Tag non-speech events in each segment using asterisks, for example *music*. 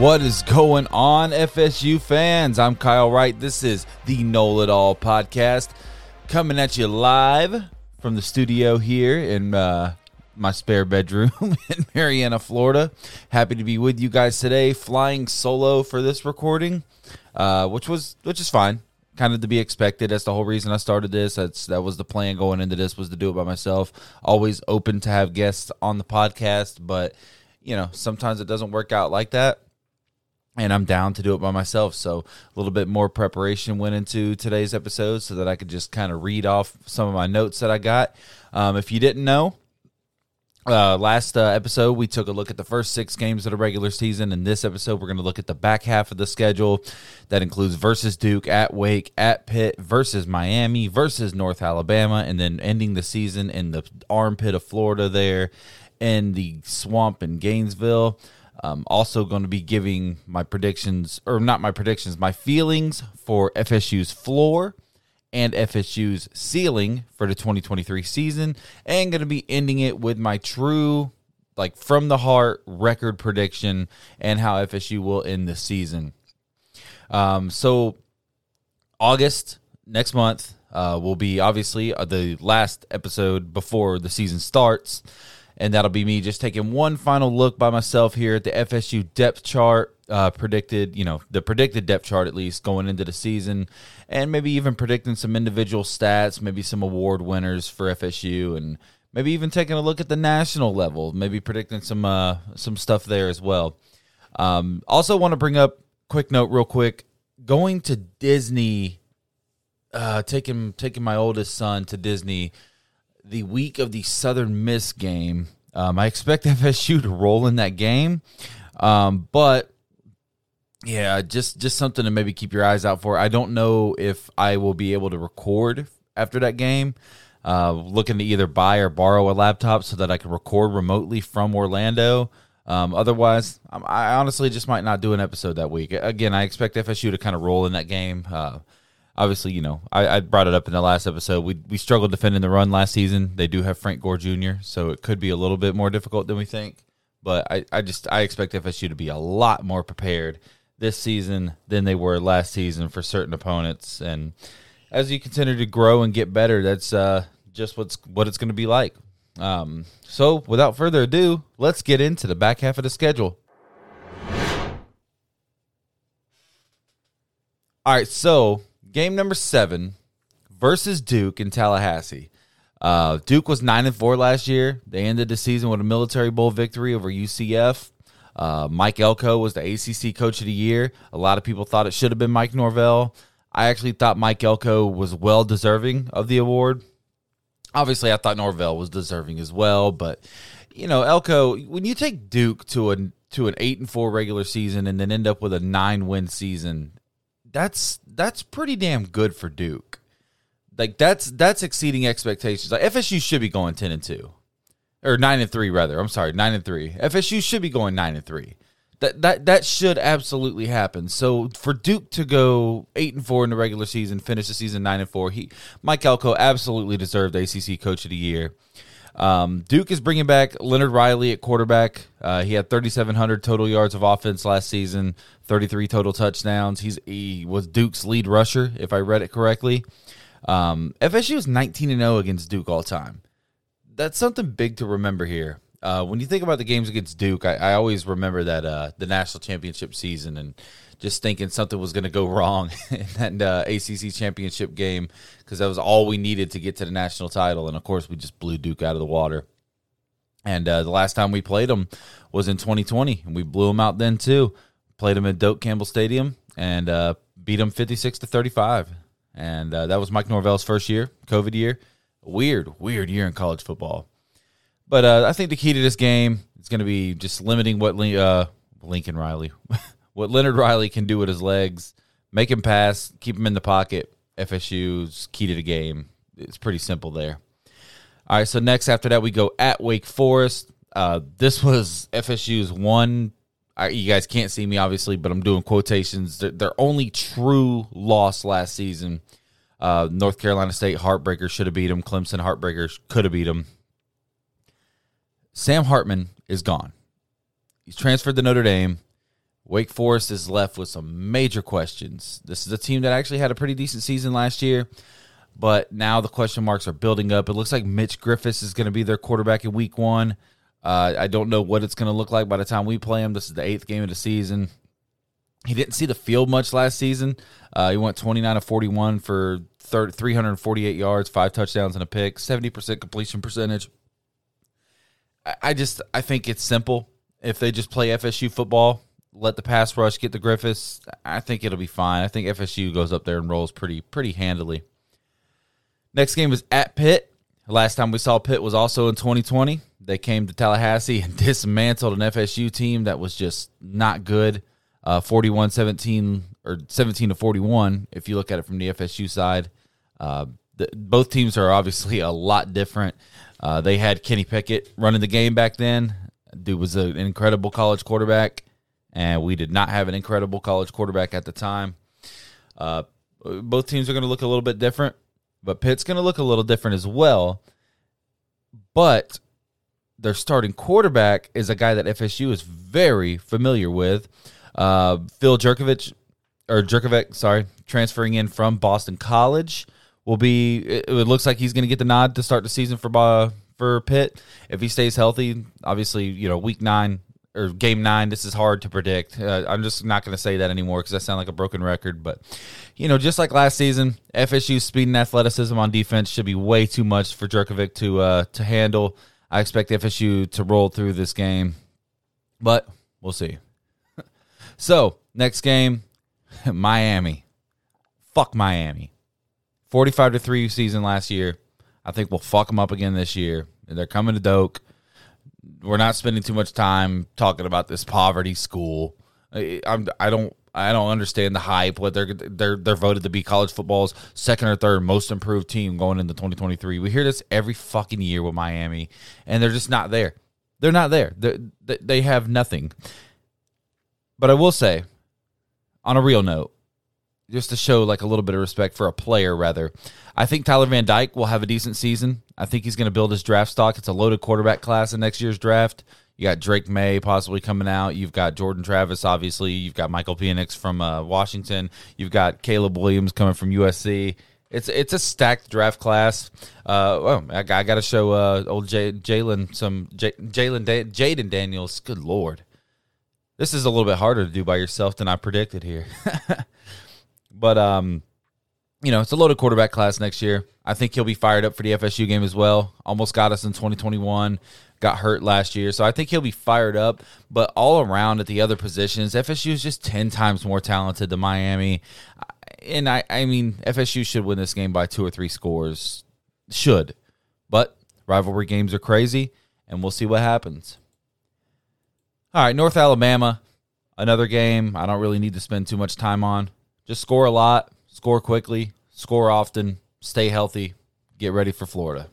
What is going on, FSU fans? I'm Kyle Wright. This is the Know It All podcast coming at you live from the studio here in uh, my spare bedroom *laughs* in Marianna, Florida. Happy to be with you guys today, flying solo for this recording, uh, which was which is fine, kind of to be expected. That's the whole reason I started this. That's that was the plan going into this was to do it by myself. Always open to have guests on the podcast, but you know sometimes it doesn't work out like that and I'm down to do it by myself. So a little bit more preparation went into today's episode so that I could just kind of read off some of my notes that I got. Um, if you didn't know, uh, last uh, episode we took a look at the first six games of the regular season. In this episode, we're going to look at the back half of the schedule. That includes versus Duke, at Wake, at Pitt, versus Miami, versus North Alabama, and then ending the season in the armpit of Florida there, in the swamp in Gainesville. I'm also going to be giving my predictions, or not my predictions, my feelings for FSU's floor and FSU's ceiling for the 2023 season, and going to be ending it with my true, like from the heart record prediction and how FSU will end the season. Um, so, August next month uh, will be obviously uh, the last episode before the season starts and that'll be me just taking one final look by myself here at the FSU depth chart. Uh, predicted, you know, the predicted depth chart at least going into the season, and maybe even predicting some individual stats, maybe some award winners for FSU, and maybe even taking a look at the national level, maybe predicting some uh, some stuff there as well. Um, also, want to bring up quick note real quick. Going to Disney, uh, taking taking my oldest son to Disney the week of the Southern Miss game. Um, I expect *laughs* FSU to roll in that game, um, but yeah, just just something to maybe keep your eyes out for. I don't know if I will be able to record after that game. Uh, looking to either buy or borrow a laptop so that I can record remotely from Orlando. Um, otherwise, I honestly just might not do an episode that week. Again, I expect FSU to kind of roll in that game. Uh, obviously, you know, I, I, brought it up in the last episode. We we struggled defending the run last season. They do have Frank Gore Jr., so it could be a little bit more difficult than we think. But I, I just I expect FSU to be a lot more prepared this season than they were last season for certain opponents. And as you continue to grow and get better, that's uh, just what's what it's going to be like. Um, so without further ado, let's get into the back half of the schedule. All right, so game number seven versus Duke in Tallahassee. Uh, Duke was nine and four last year. They ended the season with a Military Bowl victory over UCF. Uh, Mike Elko was the ACC Coach of the Year. A lot of people thought it should have been Mike Norvell. I actually thought Mike Elko was well deserving of the award. Obviously, I thought Norvell was deserving as well, but you know, Elko, when you take Duke to a to an eight and four regular season and then end up with a nine win season, that's that's pretty damn good for Duke. Like that's that's exceeding expectations. Like FSU should be going ten and two, or nine and three rather. I'm sorry, nine and three. FSU should be going nine and three. That that that should absolutely happen. So for Duke to go eight and four in the regular season, finish the season nine and four, he Mike Elko absolutely deserved ACC Coach of the Year. Um, Duke is bringing back Leonard Riley at quarterback. Uh, he had 3,700 total yards of offense last season, 33 total touchdowns. He's he was Duke's lead rusher, if I read it correctly. Um, FSU is 19 and 0 against Duke all time. That's something big to remember here. Uh, when you think about the games against Duke, I, I always remember that uh, the national championship season and just thinking something was going to go wrong *laughs* in that uh, ACC championship game because that was all we needed to get to the national title. And of course, we just blew Duke out of the water. And uh, the last time we played them was in 2020, and we blew them out then too. Played them at Doak Campbell Stadium and uh, beat them 56 to 35. And uh, that was Mike Norvell's first year, COVID year. Weird, weird year in college football. But uh, I think the key to this game is going to be just limiting what uh, Lincoln Riley. *laughs* what Leonard Riley can do with his legs, make him pass, keep him in the pocket. FSU's key to the game. It's pretty simple there. All right, so next after that we go at Wake Forest. Uh, this was FSU's one. I, you guys can't see me obviously, but I'm doing quotations. Their, their only true loss last season. Uh, North Carolina State heartbreaker should have beat them. Clemson heartbreaker could have beat them. Sam Hartman is gone. He's transferred to Notre Dame Wake Forest is left with some major questions. This is a team that actually had a pretty decent season last year, but now the question marks are building up. It looks like Mitch Griffis is going to be their quarterback in week one. Uh, I don't know what it's going to look like by the time we play him. This is the eighth game of the season. He didn't see the field much last season. Uh, he went 29 of 41 for 30, 348 yards, five touchdowns, and a pick, 70% completion percentage. I just I think it's simple. If they just play FSU football, let the pass rush get the Griffis. I think it'll be fine. I think FSU goes up there and rolls pretty pretty handily. Next game is at Pitt. Last time we saw Pitt was also in 2020. They came to Tallahassee and *laughs* dismantled an FSU team that was just not good. Uh, 41 17 or 17 to 41, if you look at it from the FSU side. Uh, the, both teams are obviously a lot different. Uh, they had Kenny Pickett running the game back then. Dude was an incredible college quarterback, and we did not have an incredible college quarterback at the time. Uh, both teams are going to look a little bit different, but Pitt's going to look a little different as well. But their starting quarterback is a guy that FSU is very familiar with. Uh, Phil Jurkovec, or Jurkovec, sorry, transferring in from Boston College, will be. It, it looks like he's going to get the nod to start the season for uh, for Pitt if he stays healthy. Obviously, you know, week nine or game nine, this is hard to predict. Uh, I'm just not going to say that anymore because I sound like a broken record. But you know, just like last season, FSU's speed and athleticism on defense should be way too much for Jurkovec to uh, to handle. I expect FSU to roll through this game, but we'll see. *laughs* so, next game, *laughs* Miami. Fuck Miami. 45 to 3 season last year. I think we'll fuck them up again this year. They're coming to Doak. We're not spending too much time talking about this poverty school. I'm, I don't I don't understand the hype. What they're they're they're voted to be college football's second or third most improved team going into 2023. We hear this every fucking year with Miami, and they're just not there. They're not there. They they have nothing. But I will say, on a real note, just to show like a little bit of respect for a player, rather, I think Tyler Van Dyke will have a decent season. I think he's going to build his draft stock. It's a loaded quarterback class in next year's draft. You got Drake Maye possibly coming out. You've got Jordan Travis, obviously. You've got Michael Penix from uh, Washington. You've got Caleb Williams coming from USC. It's it's a stacked draft class. Uh, well, I, I got to show uh, old Jalen some Jalen Jayden Daniels. Good lord, this is a little bit harder to do by yourself than I predicted here. *laughs* but um, you know, it's a loaded quarterback class next year. I think he'll be fired up for the FSU game as well. Almost got us in 2021 got hurt last year. So I think he'll be fired up. But all around at the other positions, FSU is just 10 times more talented than Miami. And I, I mean, FSU should win this game by two or three scores. Should. But rivalry games are crazy, and we'll see what happens. All right, North Alabama, another game I don't really need to spend too much time on. Just score a lot, score quickly, score often, stay healthy, get ready for Florida.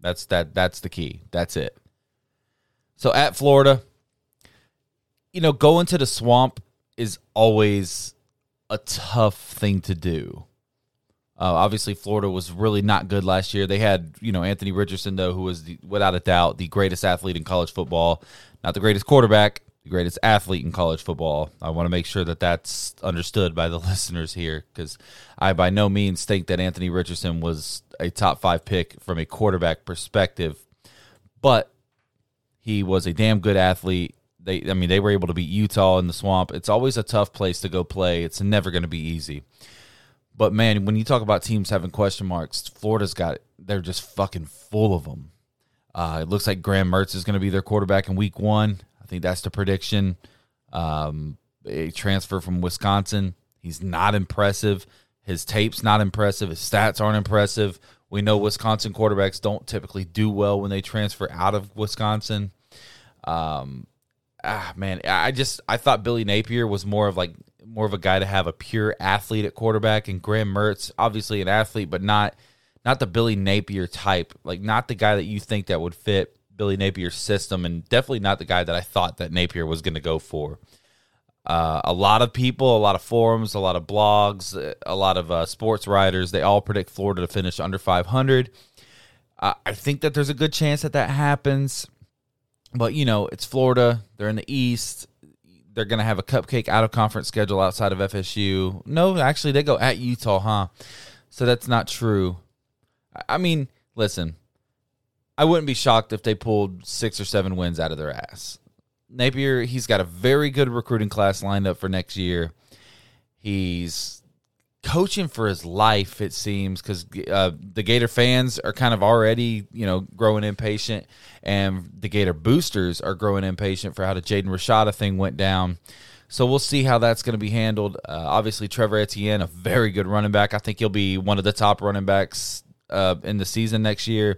That's that that's the key. That's it. So at Florida, you know, going to the swamp is always a tough thing to do. Uh, obviously, Florida was really not good last year. They had, you know, Anthony Richardson, though, who was the, without a doubt the greatest athlete in college football. Not the greatest quarterback, the greatest athlete in college football. I want to make sure that that's understood by the *laughs* listeners here because I by no means think that Anthony Richardson was a top five pick from a quarterback perspective. But he was a damn good athlete. They, I mean, they were able to beat Utah in the swamp. It's always a tough place to go play. It's never going to be easy. But man, when you talk about teams having question marks, Florida's got they're just fucking full of them. Uh, it looks like Graham Mertz is going to be their quarterback in Week One. Think that's the prediction. Um, a transfer from Wisconsin. He's not impressive. His tape's not impressive. His stats aren't impressive. We know Wisconsin quarterbacks don't typically do well when they transfer out of Wisconsin. Um, ah, man, I just I thought Billy Napier was more of like more of a guy to have a pure athlete at quarterback, and Graham Mertz, obviously an athlete, but not not the Billy Napier type, like not the guy that you think that would fit Billy Napier's system, and definitely not the guy that I thought that Napier was going to go for. Uh, a lot of people, a lot of forums, a lot of blogs, a lot of uh, sports writers, they all predict Florida to finish under 500. Uh, I think that there's a good chance that that happens. But, you know, it's Florida. They're in the East. they're going to have a cupcake out of conference schedule outside of FSU. No, actually, they go at Utah, huh? So that's not true. I mean, listen, I wouldn't be shocked if they pulled six or seven wins out of their ass. Napier, he's got a very good recruiting class lined up for next year. He's coaching for his life, it seems, because uh, the Gator fans are kind of already, you know, growing impatient, and the Gator boosters are growing impatient for how the Jaden Rashada thing went down. So we'll see how that's going to be handled. Uh, obviously, Trevor Etienne, a very good running back. I think he'll be one of the top running backs uh, in the season next year.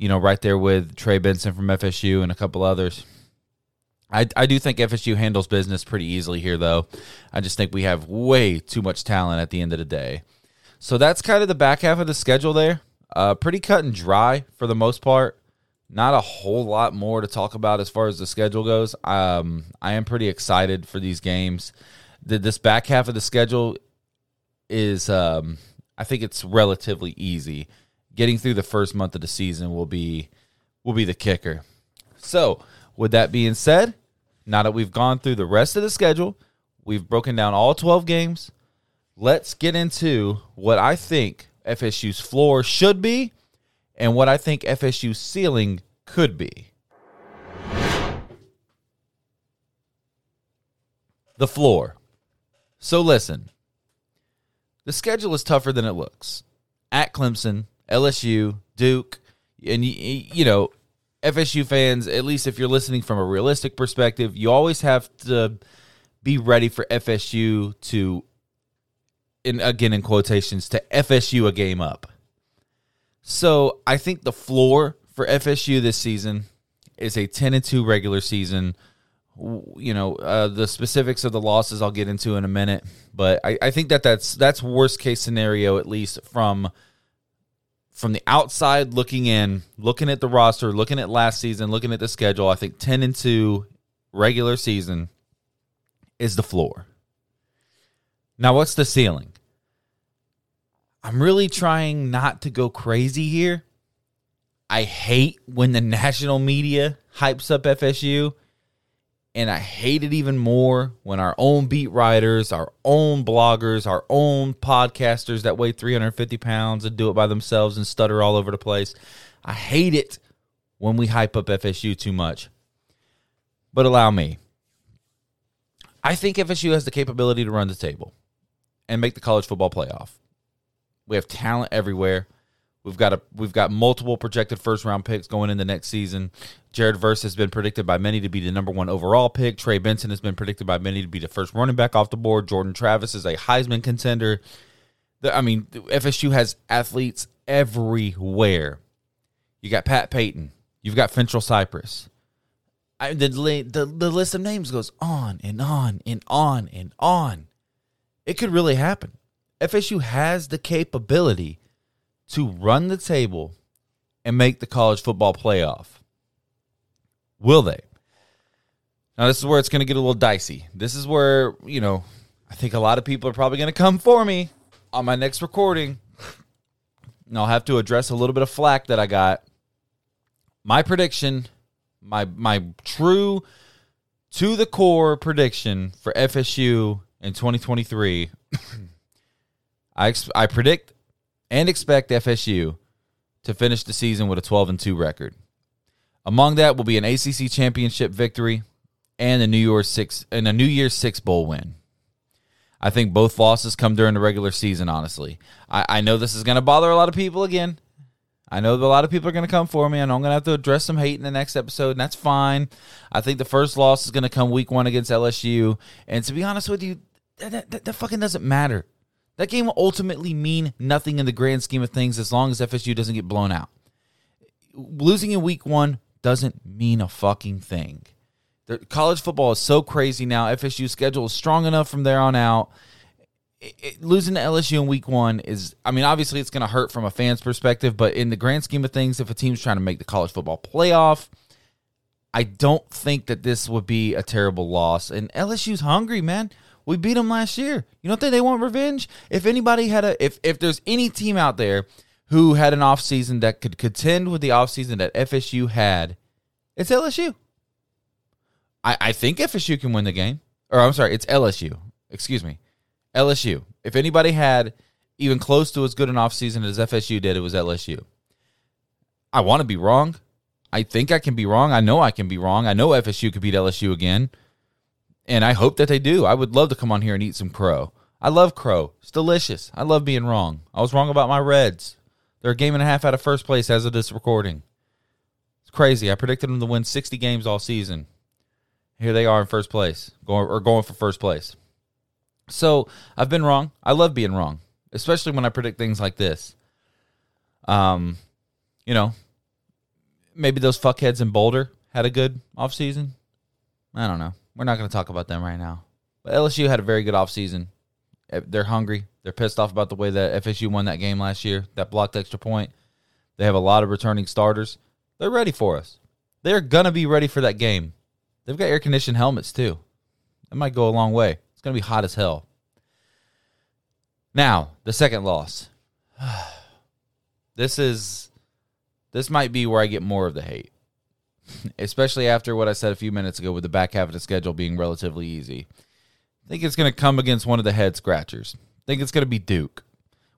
You know, right there with Trey Benson from FSU and a couple others. I, I do think FSU handles business pretty easily here, though. I just think we have way too much talent at the end of the day. So that's kind of the back half of the schedule there. Uh, pretty cut and dry for the most part. Not a whole lot more to talk about as far as the schedule goes. Um, I am pretty excited for these games. The, this back half of the schedule is, um, I think it's relatively easy. Getting through the first month of the season will be will be the kicker. So, with that being said, now that we've gone through the rest of the schedule, we've broken down all 12 games. Let's get into what I think FSU's floor should be and what I think FSU's ceiling could be. The floor. So listen, the schedule is tougher than it looks. At Clemson, LSU, Duke, and you know FSU fans, at least if you're listening from a realistic perspective, you always have to be ready for FSU to, in again in quotations, to FSU a game up. So I think the floor for FSU this season is a ten and two regular season. You know uh, the specifics of the losses I'll get into in a minute, but I, I think that that's that's worst case scenario at least from from the outside looking in, looking at the roster, looking at last season, looking at the schedule, I think 10 and 2 regular season is the floor. Now, what's the ceiling? I'm really trying not to go crazy here. I hate when the national media hypes up FSU and I hate it even more when our own beat writers, our own bloggers, our own podcasters that weigh 350 pounds and do it by themselves and stutter all over the place. I hate it when we hype up FSU too much. But allow me. I think FSU has the capability to run the table and make the college football playoff. We have talent everywhere. We've got a we've got multiple projected first round picks going into next season. Jared Verse has been predicted by many to be the number one overall pick. Trey Benson has been predicted by many to be the first running back off the board. Jordan Travis is a Heisman contender. I mean, FSU has athletes everywhere. You got Pat Payton. You've got Fentrell Cypress. I, the, the the list of names goes on and on and on and on. It could really happen. FSU has the capability to run the table and make the college football playoff. Will they? Now, this is where it's going to get a little dicey. This is where, you know, I think a lot of people are probably going to come for me on my next recording. And I'll have to address a little bit of flack that I got. My prediction, my my true to the core prediction for FSU in 2023, *clears throat* I I predict and expect FSU to finish the season with a 12 and 2 record. Among that will be an ACC championship victory and a New Year's six and a New Year's Six bowl win. I think both losses come during the regular season. Honestly, I, I know this is going to bother a lot of people again. I know a lot of people are going to come for me. I know I'm going to have to address some hate in the next episode, and that's fine. I think the first loss is going to come week one against LSU. And to be honest with you, that, that, that fucking doesn't matter. That game will ultimately mean nothing in the grand scheme of things as long as FSU doesn't get blown out. Losing in week one doesn't mean a fucking thing. The, college football is so crazy now. FSU's schedule is strong enough from there on out. It, it, losing to LSU in week one is, I mean, obviously it's going to hurt from a fan's perspective, but in the grand scheme of things, if a team's trying to make the college football playoff, I don't think that this would be a terrible loss. And LSU's hungry, man. We beat them last year. You don't think they want revenge? If anybody had a if if there's any team out there who had an offseason that could contend with the offseason that FSU had, it's LSU. I, I think FSU can win the game. or I'm sorry, it's LSU. Excuse me. LSU. If anybody had even close to as good an offseason as FSU did, it was LSU. I want to be wrong. I think I can be wrong. I know I can be wrong. I know FSU could beat LSU again. And I hope that they do. I would love to come on here and eat some crow. I love crow. It's delicious. I love being wrong. I was wrong about my Reds. They're a game and a half out of first place as of this recording. It's crazy. I predicted them to win 60 games all season. Here they are in first place, going or going for first place. So I've been wrong. I love being wrong, especially when I predict things like this. Um, you know, maybe those fuckheads in Boulder had a good offseason. I don't know. We're not going to talk about them right now. But LSU had a very good offseason. Eh, they're hungry. They're pissed off about the way that FSU won that game last year, that blocked extra point. They have a lot of returning starters. They're ready for us. They're going to be ready for that game. They've got air conditioned helmets too. That might go a long way. It's going to be hot as hell. Now, the second loss. *sighs* this is this might be where I get more of the hate. Especially after what I said a few minutes ago with the back half of the schedule being relatively easy. I think it's going to come against one of the head scratchers. I think it's going to be Duke.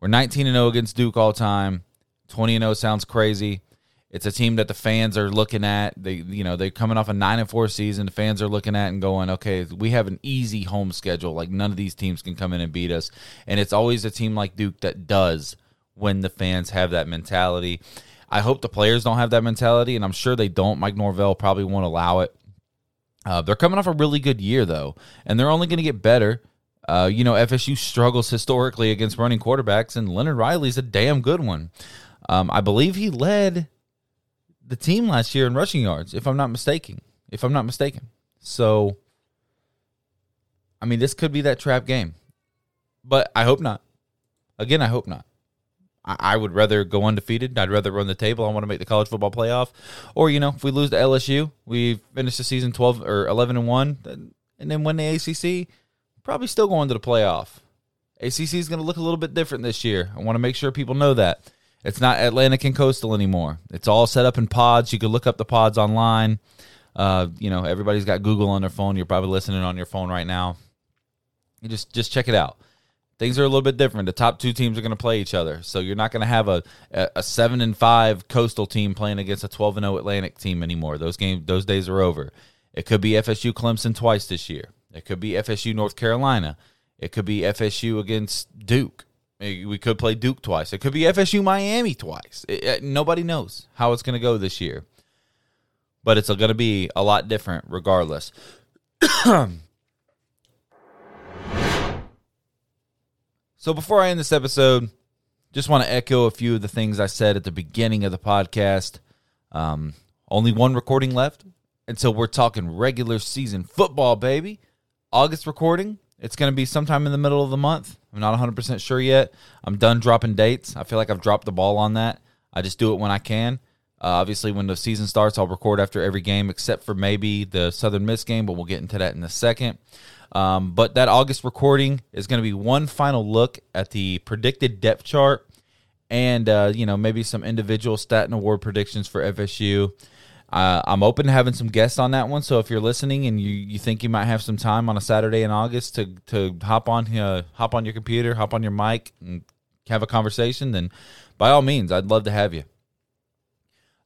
We're 19 and 0 against Duke all time. 20 and 0 sounds crazy. It's a team that the fans are looking at. They, you know, they're coming off a nine and four season. The fans are looking at and going, okay, we have an easy home schedule. Like none of these teams can come in and beat us. And it's always a team like Duke that does when the fans have that mentality. I hope the players don't have that mentality, and I'm sure they don't. Mike Norvell probably won't allow it. Uh, they're coming off a really good year though, and they're only going to get better. Uh, you know, FSU struggles historically against running quarterbacks, and Leonard Riley's a damn good one. Um, I believe he led the team last year in rushing yards, if I'm not mistaken. If I'm not mistaken. So, I mean, this could be that trap game, but I hope not. Again, I hope not. I, would rather go undefeated. I'd rather run the table. I want to make the college football playoff. Or, you know, if we lose to LSU, we finish the season 12 or 11 and 1, and then win the ACC, probably still going to the playoff. ACC is going to look a little bit different this year. I want to make sure people know that. It's not Atlantic and Coastal anymore. It's all set up in pods. You can look up the pods online. Uh, you know, everybody's got Google on their phone. You're probably listening on your phone right now. You just just check it out. Things are a little bit different. The top two teams are going to play each other, so you're not going to have a, a seven and five Coastal team playing against a twelve and zero Atlantic team anymore. Those games, those days are over. It could be FSU Clemson twice this year. It could be FSU North Carolina. It could be FSU against Duke. Eh, we could play Duke twice. It could be FSU Miami twice. It, it, nobody knows how it's going to go this year. But it's going to be a lot different regardless. *clears throat* so before I end this episode, just want to echo a few of the things I said at the beginning of the podcast. Um, only one recording left until we're talking regular season football, baby. August recording. It's going to be sometime in the middle of the month. I'm not 100% sure yet. I'm done dropping dates. I feel like I've dropped the ball on that. I just do it when I can. Uh, obviously, when the season starts, I'll record after every game except for maybe the Southern Miss game, but we'll get into that in a second. Um, but that August recording is going to be one final look at the predicted depth chart and, uh, you know, maybe some individual stat and award predictions for FSU. Uh, I'm open to having some guests on that one. So if you're listening and you, you think you might have some time on a Saturday in August to to hop on uh, hop on your computer, hop on your mic, and have a conversation, then by all means, I'd love to have you.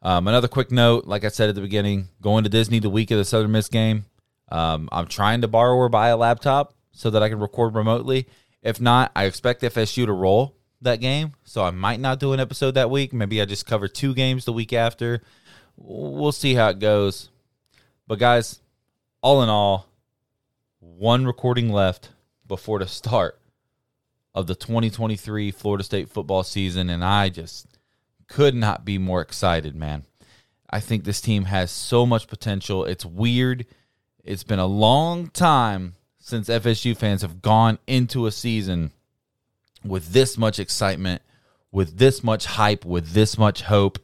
Um, another quick note, like I said at the beginning, going to Disney the week of the Southern Miss game. Um, I'm trying to borrow or buy a laptop so that I can record remotely. If not, I expect FSU to roll that game, so I might not do an episode that week. Maybe I just cover two games the week after we'll see how it goes. But guys, all in all, one recording left before the start of the 2023 Florida State football season, and I just could not be more excited, man. I think this team has so much potential. It's weird. It's been a long time since FSU fans have gone into a season with this much excitement, with this much hype, with this much hope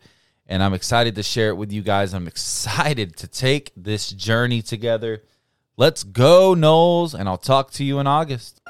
and I'm excited to share it with you guys. I'm excited to take this journey together. Let's go, Noles, and I'll talk to you in August.